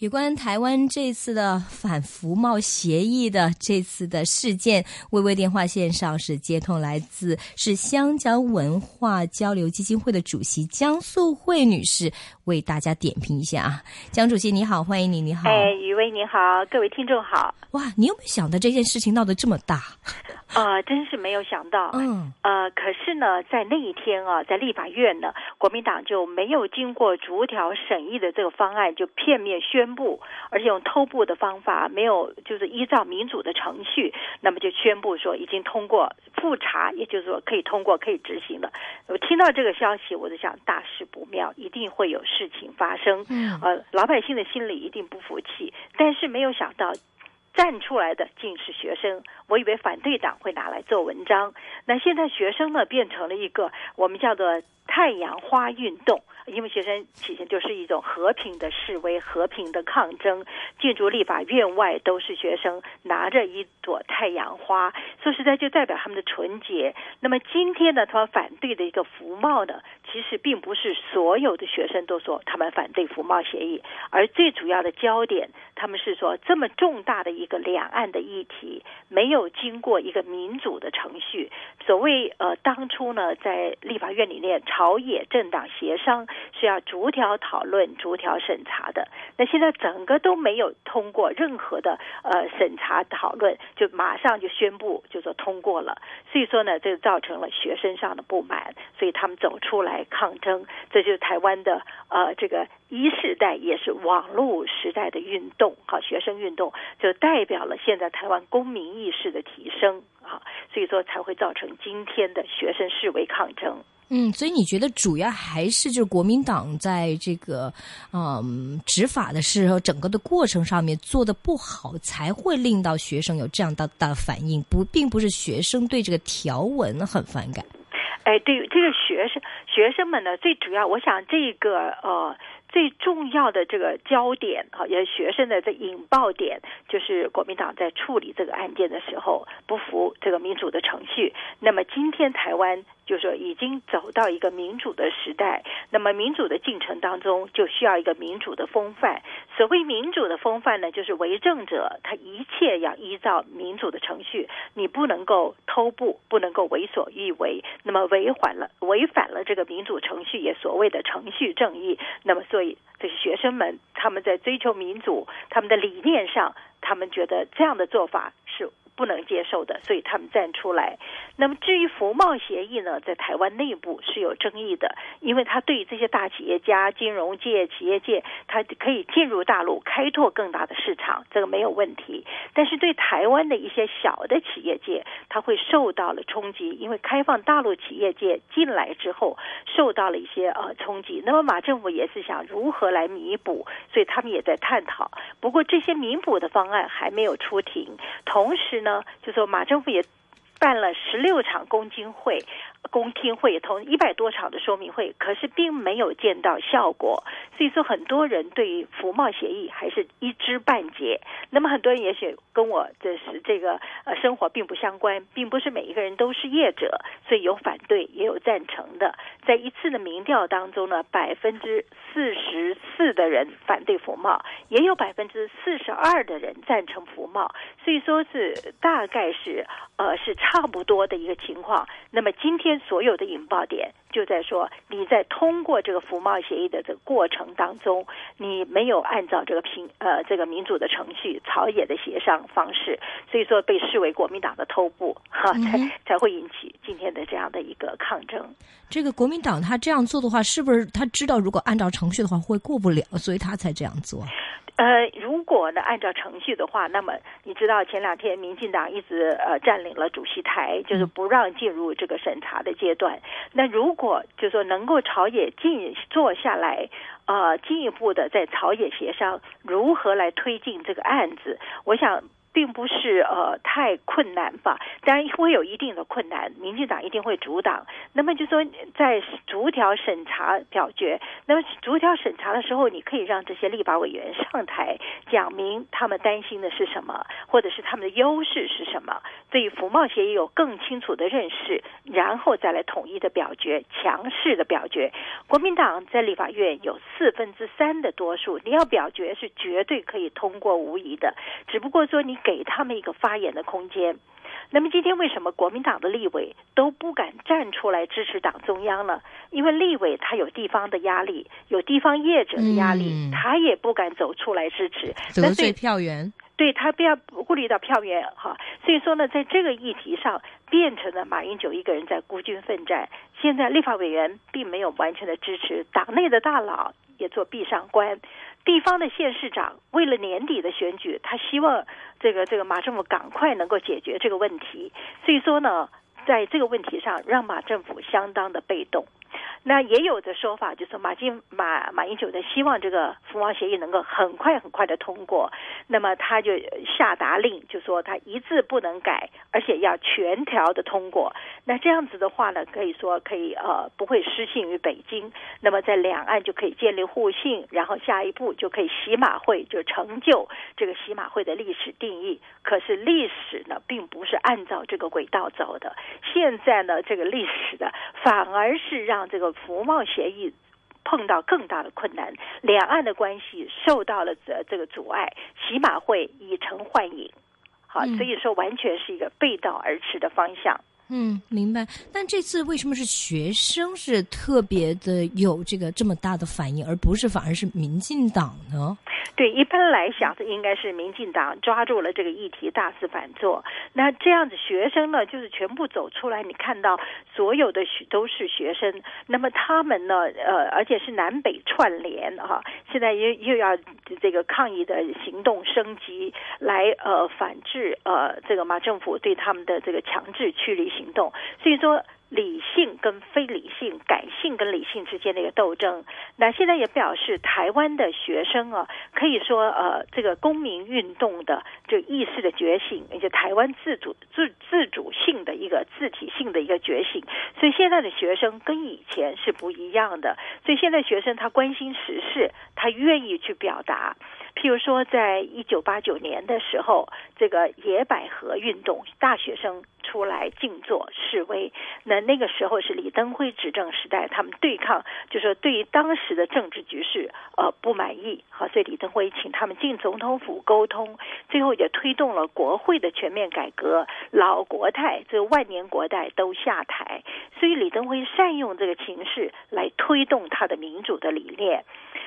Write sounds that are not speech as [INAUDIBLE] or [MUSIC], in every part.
有关台湾这次的反服贸协议的这次的事件，微微电话线上是接通来自是香港文化交流基金会的主席江素慧女士，为大家点评一下啊。江主席你好，欢迎你，你好。哎，雨薇你好，各位听众好。哇，你有没有想到这件事情闹得这么大？啊，真是没有想到。嗯。呃，可是呢，在那一天啊，在立法院呢，国民党就没有经过逐条审议的这个方案，就片面宣。布，而且用偷步的方法，没有就是依照民主的程序，那么就宣布说已经通过复查，也就是说可以通过，可以执行了。我听到这个消息，我就想大事不妙，一定会有事情发生。嗯，呃，老百姓的心里一定不服气，但是没有想到站出来的竟是学生。我以为反对党会拿来做文章，那现在学生呢变成了一个我们叫做太阳花运动。因为学生起先就是一种和平的示威、和平的抗争，进入立法院外都是学生拿着一朵太阳花，说实在就代表他们的纯洁。那么今天呢，他们反对的一个服贸呢，其实并不是所有的学生都说他们反对服贸协议，而最主要的焦点，他们是说这么重大的一个两岸的议题，没有经过一个民主的程序。所谓呃，当初呢，在立法院里面朝野政党协商。是要逐条讨论、逐条审查的。那现在整个都没有通过任何的呃审查讨论，就马上就宣布就说通过了。所以说呢，这造成了学生上的不满，所以他们走出来抗争。这就是台湾的呃这个一世代，也是网络时代的运动，好学生运动就代表了现在台湾公民意识的提升啊。所以说才会造成今天的学生示威抗争。嗯，所以你觉得主要还是就是国民党在这个嗯执法的时候，整个的过程上面做的不好，才会令到学生有这样大大反应，不，并不是学生对这个条文很反感。哎，对，这个学生学生们呢，最主要，我想这个呃。最重要的这个焦点啊，也是学生的这引爆点，就是国民党在处理这个案件的时候不服这个民主的程序。那么今天台湾就说已经走到一个民主的时代，那么民主的进程当中就需要一个民主的风范。所谓民主的风范呢，就是为政者他一切要依照民主的程序，你不能够偷步，不能够为所欲为，那么违反了违反了这个民主程序，也所谓的程序正义。那么所以。这些学生们，他们在追求民主，他们的理念上，他们觉得这样的做法是。不能接受的，所以他们站出来。那么至于服贸协议呢，在台湾内部是有争议的，因为他对于这些大企业家、金融界、企业界，他可以进入大陆开拓更大的市场，这个没有问题。但是对台湾的一些小的企业界，他会受到了冲击，因为开放大陆企业界进来之后，受到了一些呃冲击。那么马政府也是想如何来弥补，所以他们也在探讨。不过这些弥补的方案还没有出庭，同时。呢，就说马政府也办了十六场公听会。公听会同一百多场的说明会，可是并没有见到效果，所以说很多人对于服贸协议还是一知半解。那么很多人也许跟我这是这个呃生活并不相关，并不是每一个人都是业者，所以有反对也有赞成的。在一次的民调当中呢，百分之四十四的人反对服贸，也有百分之四十二的人赞成服贸，所以说是大概是呃是差不多的一个情况。那么今天。所有的引爆点就在说，你在通过这个服贸协议的这个过程当中，你没有按照这个平呃这个民主的程序、朝野的协商方式，所以说被视为国民党的偷步，哈，才才会引起今天的这样的一个抗争。这个国民党他这样做的话，是不是他知道如果按照程序的话会过不了，所以他才这样做？呃，如果呢按照程序的话，那么你知道前两天民进党一直呃占领了主席台，就是不让进入这个审查的阶段。那如果就说能够朝野进坐下来，呃，进一步的在朝野协商如何来推进这个案子，我想。并不是呃太困难吧，当然会有一定的困难，民进党一定会阻挡。那么就说在逐条审查表决，那么逐条审查的时候，你可以让这些立法委员上台讲明他们担心的是什么，或者是他们的优势是什么，对于服贸协议有更清楚的认识，然后再来统一的表决，强势的表决。国民党在立法院有四分之三的多数，你要表决是绝对可以通过无疑的，只不过说你给他们一个发言的空间。那么今天为什么国民党的立委都不敢站出来支持党中央呢？因为立委他有地方的压力，有地方业者的压力，他也不敢走出来支持，得罪票源。对他不要顾虑到票源哈，所以说呢，在这个议题上变成了马英九一个人在孤军奋战。现在立法委员并没有完全的支持，党内的大佬也做壁上关，地方的县市长为了年底的选举，他希望这个这个马政府赶快能够解决这个问题。所以说呢，在这个问题上，让马政府相当的被动。那也有的说法，就是马金马马英九的希望这个服贸协议能够很快很快的通过，那么他就下达令，就说他一字不能改，而且要全条的通过。那这样子的话呢，可以说可以呃不会失信于北京，那么在两岸就可以建立互信，然后下一步就可以洗马会就成就这个洗马会的历史定义。可是历史呢，并不是按照这个轨道走的，现在呢，这个历史的反而是让这个。服贸协议碰到更大的困难，两岸的关系受到了这这个阻碍，起码会以诚换影，好，所以说完全是一个背道而驰的方向。嗯，明白。但这次为什么是学生是特别的有这个这么大的反应，而不是反而是民进党呢？对，一般来想，应该是民进党抓住了这个议题，大肆反做。那这样子，学生呢，就是全部走出来，你看到所有的学都是学生。那么他们呢，呃，而且是南北串联哈，现在又又要这个抗议的行动升级，来呃反制呃这个马政府对他们的这个强制驱离行动。所以说。理性跟非理性、感性跟理性之间的一个斗争。那现在也表示，台湾的学生啊，可以说呃，这个公民运动的这意识的觉醒，而且台湾自主自自主性的一个自体性的一个觉醒。所以现在的学生跟以前是不一样的。所以现在学生他关心时事，他愿意去表达。譬如说，在一九八九年的时候，这个野百合运动，大学生出来静坐示威。那那个时候是李登辉执政时代，他们对抗，就说对于当时的政治局势，呃，不满意。好，所以李登辉请他们进总统府沟通，最后也推动了国会的全面改革。老国泰，这万年国代都下台。所以李登辉善用这个情势来推动他的民主的理念。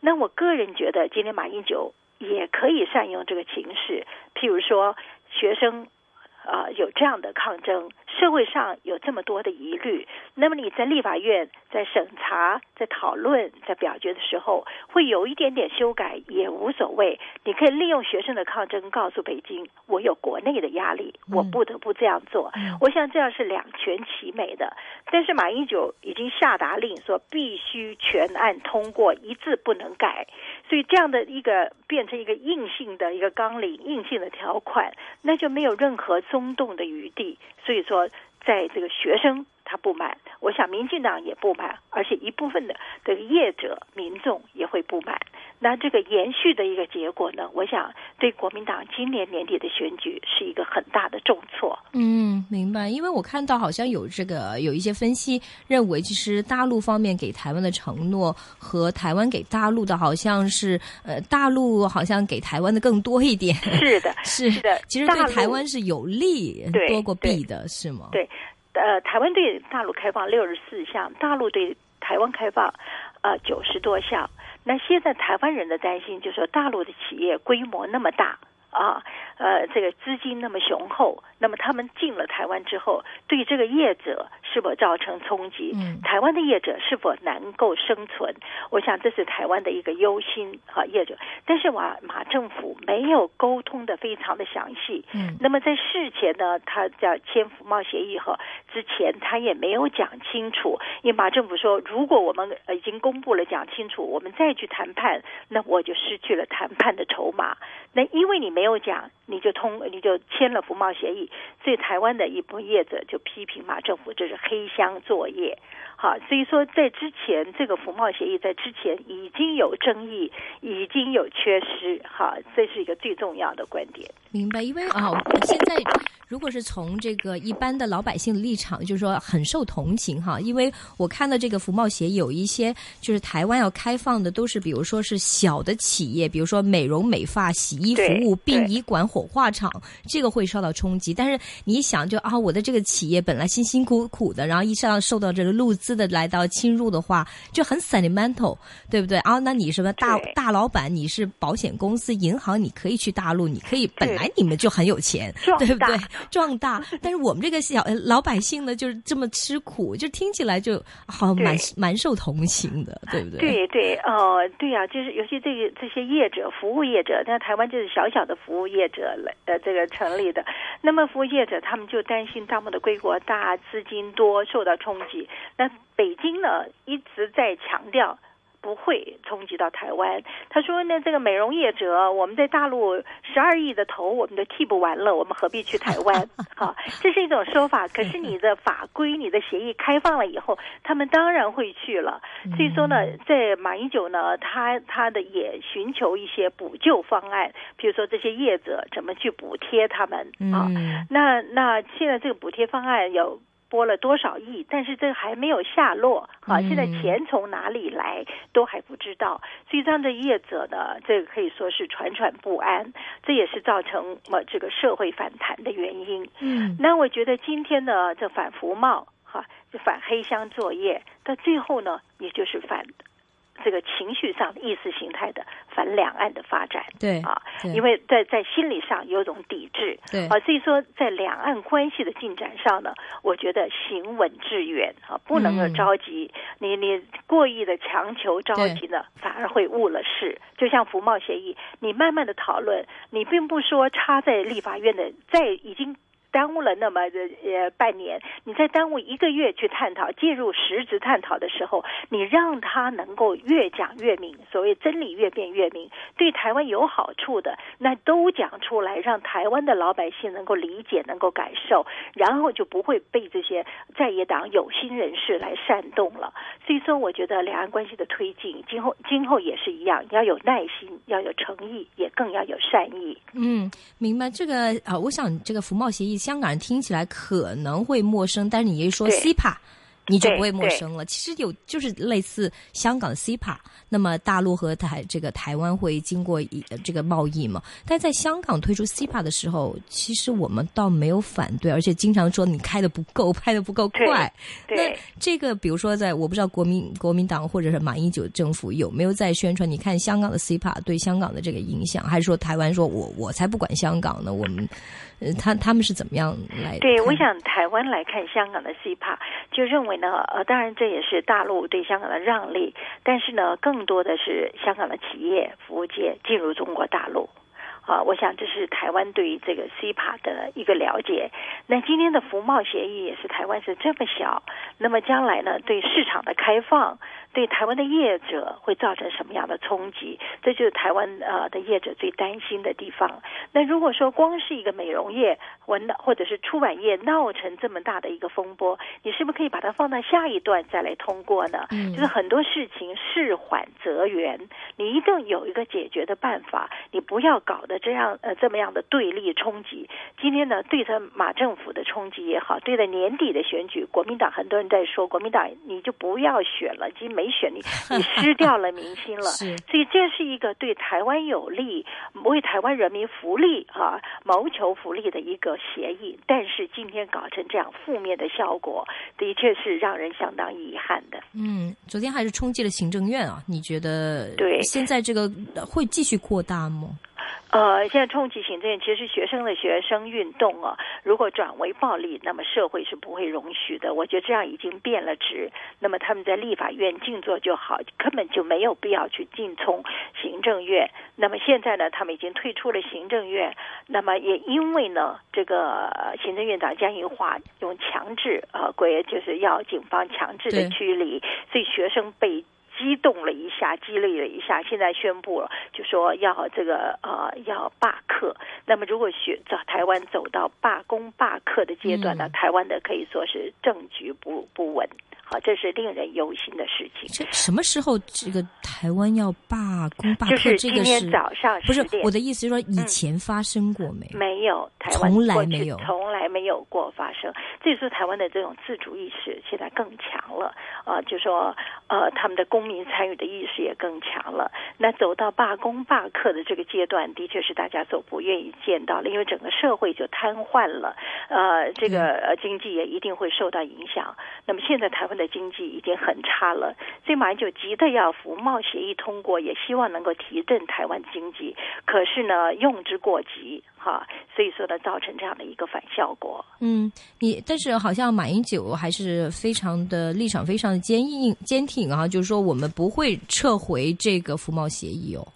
那我个人觉得，今天马英九。也可以善用这个情势，譬如说学生。啊，有这样的抗争，社会上有这么多的疑虑，那么你在立法院在审查、在讨论、在表决的时候，会有一点点修改也无所谓。你可以利用学生的抗争，告诉北京，我有国内的压力，我不得不这样做。我想这样是两全其美的。但是马英九已经下达令说，必须全案通过，一字不能改。所以这样的一个变成一个硬性的一个纲领、硬性的条款，那就没有任何。松动的余地，所以说，在这个学生他不满，我想民进党也不满，而且一部分的这个业者、民众也会不满。那这个延续的一个结果呢？我想对国民党今年年底的选举是一个很大的重挫。嗯，明白。因为我看到好像有这个有一些分析认为，其实大陆方面给台湾的承诺和台湾给大陆的好像是呃，大陆好像给台湾的更多一点。是的，[LAUGHS] 是的。其实对台湾是有利多过弊的，是吗？对，呃，台湾对大陆开放六十四项，大陆对台湾开放呃九十多项。那现在台湾人的担心，就是说大陆的企业规模那么大啊，呃，这个资金那么雄厚，那么他们进了台湾之后，对这个业者是否造成冲击？嗯，台湾的业者是否能够生存？我想这是台湾的一个忧心啊，业者。但是马马政府没有沟通的非常的详细。嗯，那么在事前呢，他在签服贸协议后之前，他也没有讲清楚。因为马政府说，如果我们已经公布了讲清楚，我们再去谈判，那我就失去了谈判的筹码。那因为你没有讲，你就通你就签了服贸协议，所以台湾的一部业者就批评马政府这是黑箱作业。好，所以说在之前这个服贸协议在之前已经有争议，已经有缺失。哈，这是一个最重要的观点。明白，因为啊，现在如果是从这个一般的老百姓的立场，就是说很受同情哈，因为我看到这个服贸协议有一些就是台湾要开放的都是比如说是小的企业，比如说美容美发、洗衣服务、殡仪馆、火化厂，这个会受到冲击。但是你想，就啊，我的这个企业本来辛辛苦苦的，然后一上受到这个路。的来到侵入的话，就很 sentimental，对不对啊？那你什么大大老板？你是保险公司、银行，你可以去大陆，你可以本来你们就很有钱，对不对？壮大。但是我们这个小老百姓呢，就是这么吃苦，就听起来就好蛮蛮受同情的，对不对？对对，呃，对呀，就是尤其这个这些业者、服务业者，那台湾就是小小的服务业者来呃这个成立的，那么服务业者他们就担心他们的归国大，资金多受到冲击，那。北京呢一直在强调不会冲击到台湾。他说呢，这个美容业者，我们在大陆十二亿的头我们都剃不完了，我们何必去台湾？[LAUGHS] 好，这是一种说法。可是你的法规、你的协议开放了以后，他们当然会去了。所以说呢，在马英九呢，他他的也寻求一些补救方案，比如说这些业者怎么去补贴他们啊？那那现在这个补贴方案有。拨了多少亿？但是这个还没有下落啊！现在钱从哪里来都还不知道，所以这样的业者呢，这个可以说是喘喘不安，这也是造成呃这个社会反弹的原因。嗯，那我觉得今天呢这反服贸哈，啊反黑箱作业，到最后呢，也就是反。这个情绪上的意识形态的反两岸的发展，对啊，因为在在心理上有种抵制，对啊，所以说在两岸关系的进展上呢，我觉得行稳致远啊，不能够着急，你你过意的强求着急呢，反而会误了事。就像服贸协议，你慢慢的讨论，你并不说插在立法院的，在已经。耽误了那么呃半年，你再耽误一个月去探讨，介入实质探讨的时候，你让他能够越讲越明，所谓真理越辩越明，对台湾有好处的，那都讲出来，让台湾的老百姓能够理解，能够感受，然后就不会被这些在野党有心人士来煽动了。所以说，我觉得两岸关系的推进，今后今后也是一样，要有耐心，要有诚意，也更要有善意。嗯，明白这个啊，我想这个服贸协议。香港人听起来可能会陌生，但是你一说 CPA。你就不会陌生了。其实有就是类似香港的 CPA，那么大陆和台这个台湾会经过一这个贸易嘛？但在香港推出 CPA 的时候，其实我们倒没有反对，而且经常说你开的不够，[LAUGHS] 拍的不够快。那这个比如说，在我不知道国民国民党或者是马英九政府有没有在宣传？你看香港的 CPA 对香港的这个影响，还是说台湾说我我才不管香港呢？我们呃，他他们是怎么样来？对，我想台湾来看香港的 CPA，就认为。呢呃，当然这也是大陆对香港的让利，但是呢，更多的是香港的企业服务界进入中国大陆。啊，我想这是台湾对于这个 CPA 的一个了解。那今天的服贸协议也是台湾是这么小，那么将来呢，对市场的开放，对台湾的业者会造成什么样的冲击？这就是台湾呃的业者最担心的地方。那如果说光是一个美容业，或或者是出版业闹成这么大的一个风波，你是不是可以把它放到下一段再来通过呢？嗯，就是很多事情事缓则圆，你一定有一个解决的办法，你不要搞得。这样呃，这么样的对立冲击，今天呢，对着马政府的冲击也好，对着年底的选举，国民党很多人在说，国民党你就不要选了，已经没选你，你 [LAUGHS] 失掉了民心了。[LAUGHS] 所以这是一个对台湾有利、为台湾人民福利啊谋求福利的一个协议，但是今天搞成这样负面的效果，的确是让人相当遗憾的。嗯，昨天还是冲击了行政院啊，你觉得？对，现在这个会继续扩大吗？呃，现在冲击行政其实学生的学生运动啊，如果转为暴力，那么社会是不会容许的。我觉得这样已经变了质。那么他们在立法院静坐就好，根本就没有必要去进冲行政院。那么现在呢，他们已经退出了行政院。那么也因为呢，这个行政院长江宜桦用强制呃，规就是要警方强制的驱离，所以学生被。激动了一下，激励了一下，现在宣布了，就说要这个呃要罢课。那么如果学在台湾走到罢工罢课的阶段呢，台湾的可以说是政局不不稳。好，这是令人忧心的事情。这什么时候这个台湾要罢工罢课？就是今天早上不是我的意思，是说以前发生过没？没有，台湾从来没有，从来没有过发生。这时候台湾的这种自主意识现在更强了啊，就说呃，他们的公民参与的意识也更强了。那走到罢工罢课的这个阶段，的确是大家所不愿意见到的，因为整个社会就瘫痪了，呃，这个呃经济也一定会受到影响。那么现在台湾。的经济已经很差了，所以马英九急的要服贸协议通过，也希望能够提振台湾经济。可是呢，用之过急，哈，所以说呢，造成这样的一个反效果。嗯，你但是好像马英九还是非常的立场非常的坚硬坚挺啊，就是说我们不会撤回这个服贸协议哦。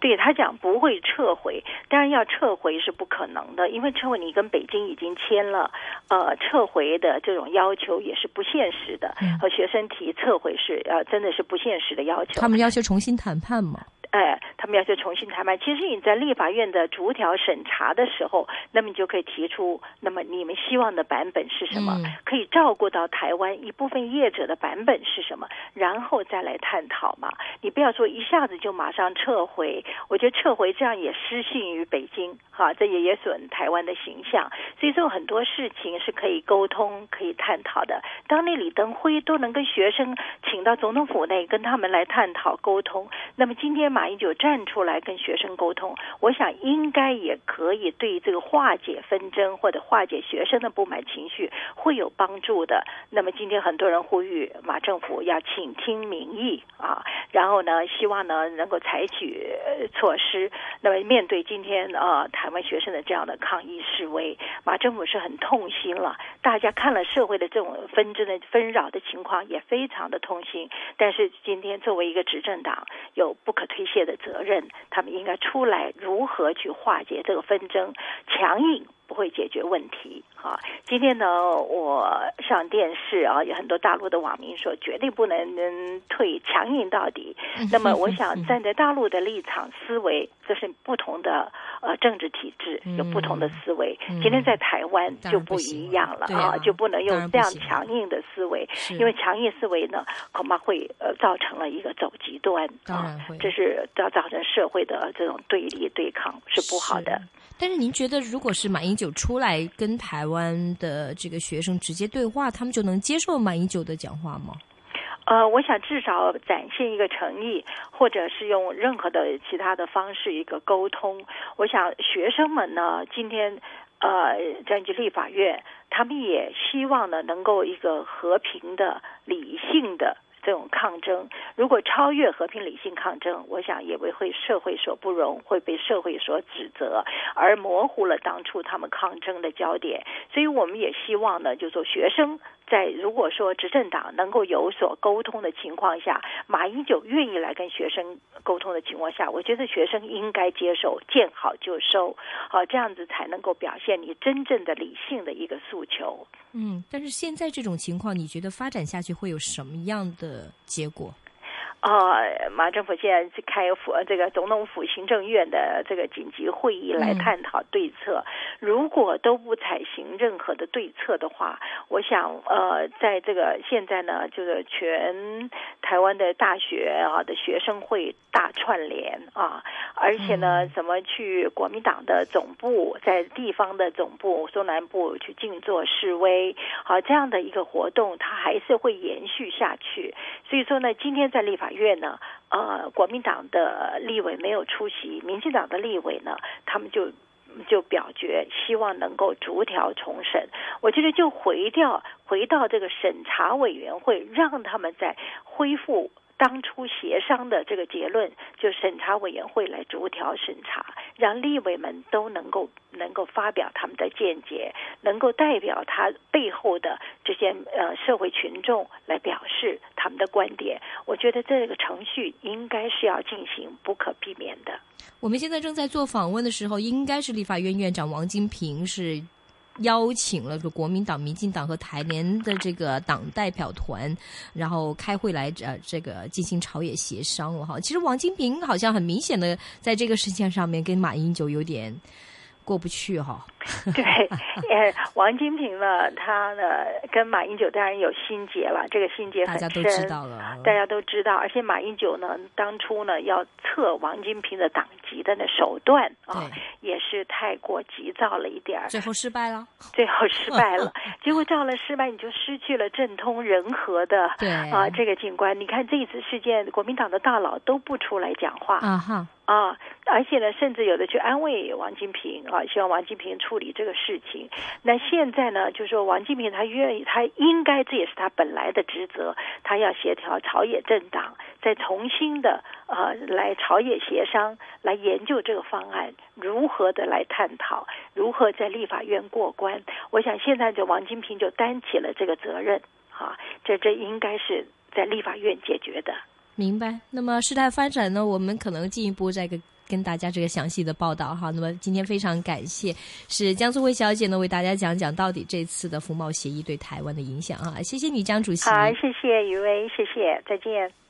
对他讲不会撤回，当然要撤回是不可能的，因为撤回你跟北京已经签了，呃，撤回的这种要求也是不现实的。和学生提撤回是呃，真的是不现实的要求。他们要求重新谈判吗？哎，他们要求重新谈判。其实你在立法院的逐条审查的时候，那么你就可以提出，那么你们希望的版本是什么？可以照顾到台湾一部分业者的版本是什么？然后再来探讨嘛。你不要说一下子就马上撤回，我觉得撤回这样也失信于北京，哈，这也也损台湾的形象。所以说很多事情是可以沟通、可以探讨的。当那李登辉都能跟学生请到总统府内跟他们来探讨沟通，那么今天马。马英九站出来跟学生沟通，我想应该也可以对这个化解纷争或者化解学生的不满情绪会有帮助的。那么今天很多人呼吁马政府要倾听民意啊，然后呢，希望呢能够采取措施。那么面对今天啊台湾学生的这样的抗议示威，马政府是很痛心了。大家看了社会的这种纷争的纷扰的情况，也非常的痛心。但是今天作为一个执政党，有不可推。界的责任，他们应该出来如何去化解这个纷争？强硬不会解决问题。啊，今天呢，我上电视啊，有很多大陆的网民说，绝对不能退，强硬到底。那么，我想站在大陆的立场思维，这是不同的呃政治体制，有不同的思维。今天在台湾就不一样了啊，就不能用这样强硬的思维，因为强硬思维呢，恐怕会呃造成了一个走极端啊，这是造造成社会的这种对立对抗是不好的。但是您觉得，如果是马英九出来跟台湾的这个学生直接对话，他们就能接受马英九的讲话吗？呃，我想至少展现一个诚意，或者是用任何的其他的方式一个沟通。我想学生们呢，今天呃，占据立法院，他们也希望呢，能够一个和平的、理性的。这种抗争，如果超越和平理性抗争，我想也为会社会所不容，会被社会所指责，而模糊了当初他们抗争的焦点。所以我们也希望呢，就说学生。在如果说执政党能够有所沟通的情况下，马英九愿意来跟学生沟通的情况下，我觉得学生应该接受见好就收，好这样子才能够表现你真正的理性的一个诉求。嗯，但是现在这种情况，你觉得发展下去会有什么样的结果？啊，马政府现在是开府这个总统府行政院的这个紧急会议来探讨对策。如果都不采行任何的对策的话，我想呃，在这个现在呢，就是全台湾的大学啊的学生会大串联啊，而且呢，怎么去国民党的总部，在地方的总部中南部去静坐示威，好这样的一个活动，它还是会延续下去。所以说呢，今天在立法。月呢？呃，国民党的立委没有出席，民进党的立委呢，他们就就表决，希望能够逐条重审。我觉得就回调回到这个审查委员会，让他们再恢复。当初协商的这个结论，就审查委员会来逐条审查，让立委们都能够能够发表他们的见解，能够代表他背后的这些呃社会群众来表示他们的观点。我觉得这个程序应该是要进行，不可避免的。我们现在正在做访问的时候，应该是立法院院长王金平是。邀请了个国民党、民进党和台联的这个党代表团，然后开会来呃这个进行朝野协商了哈。其实王金平好像很明显的在这个事件上面跟马英九有点。过不去哈，[LAUGHS] 对，呃，王金平呢，他呢跟马英九当然有心结了，这个心结很深，大家都知道了，大家都知道，而且马英九呢，当初呢要测王金平的党籍的那手段啊，也是太过急躁了一点儿，最后失败了，最后失败了，[LAUGHS] 结果到了失败，你就失去了政通人和的啊这个警官。你看这一次事件，国民党的大佬都不出来讲话。啊哈。啊，而且呢，甚至有的去安慰王金平啊，希望王金平处理这个事情。那现在呢，就是说王金平他愿意，他应该这也是他本来的职责，他要协调朝野政党，再重新的呃来朝野协商，来研究这个方案如何的来探讨，如何在立法院过关。我想现在就王金平就担起了这个责任啊，这这应该是在立法院解决的。明白。那么事态发展呢？我们可能进一步再跟跟大家这个详细的报道哈。那么今天非常感谢是江素慧小姐呢，为大家讲讲到底这次的服贸协议对台湾的影响啊。谢谢你，江主席。好，谢谢余薇，谢谢，再见。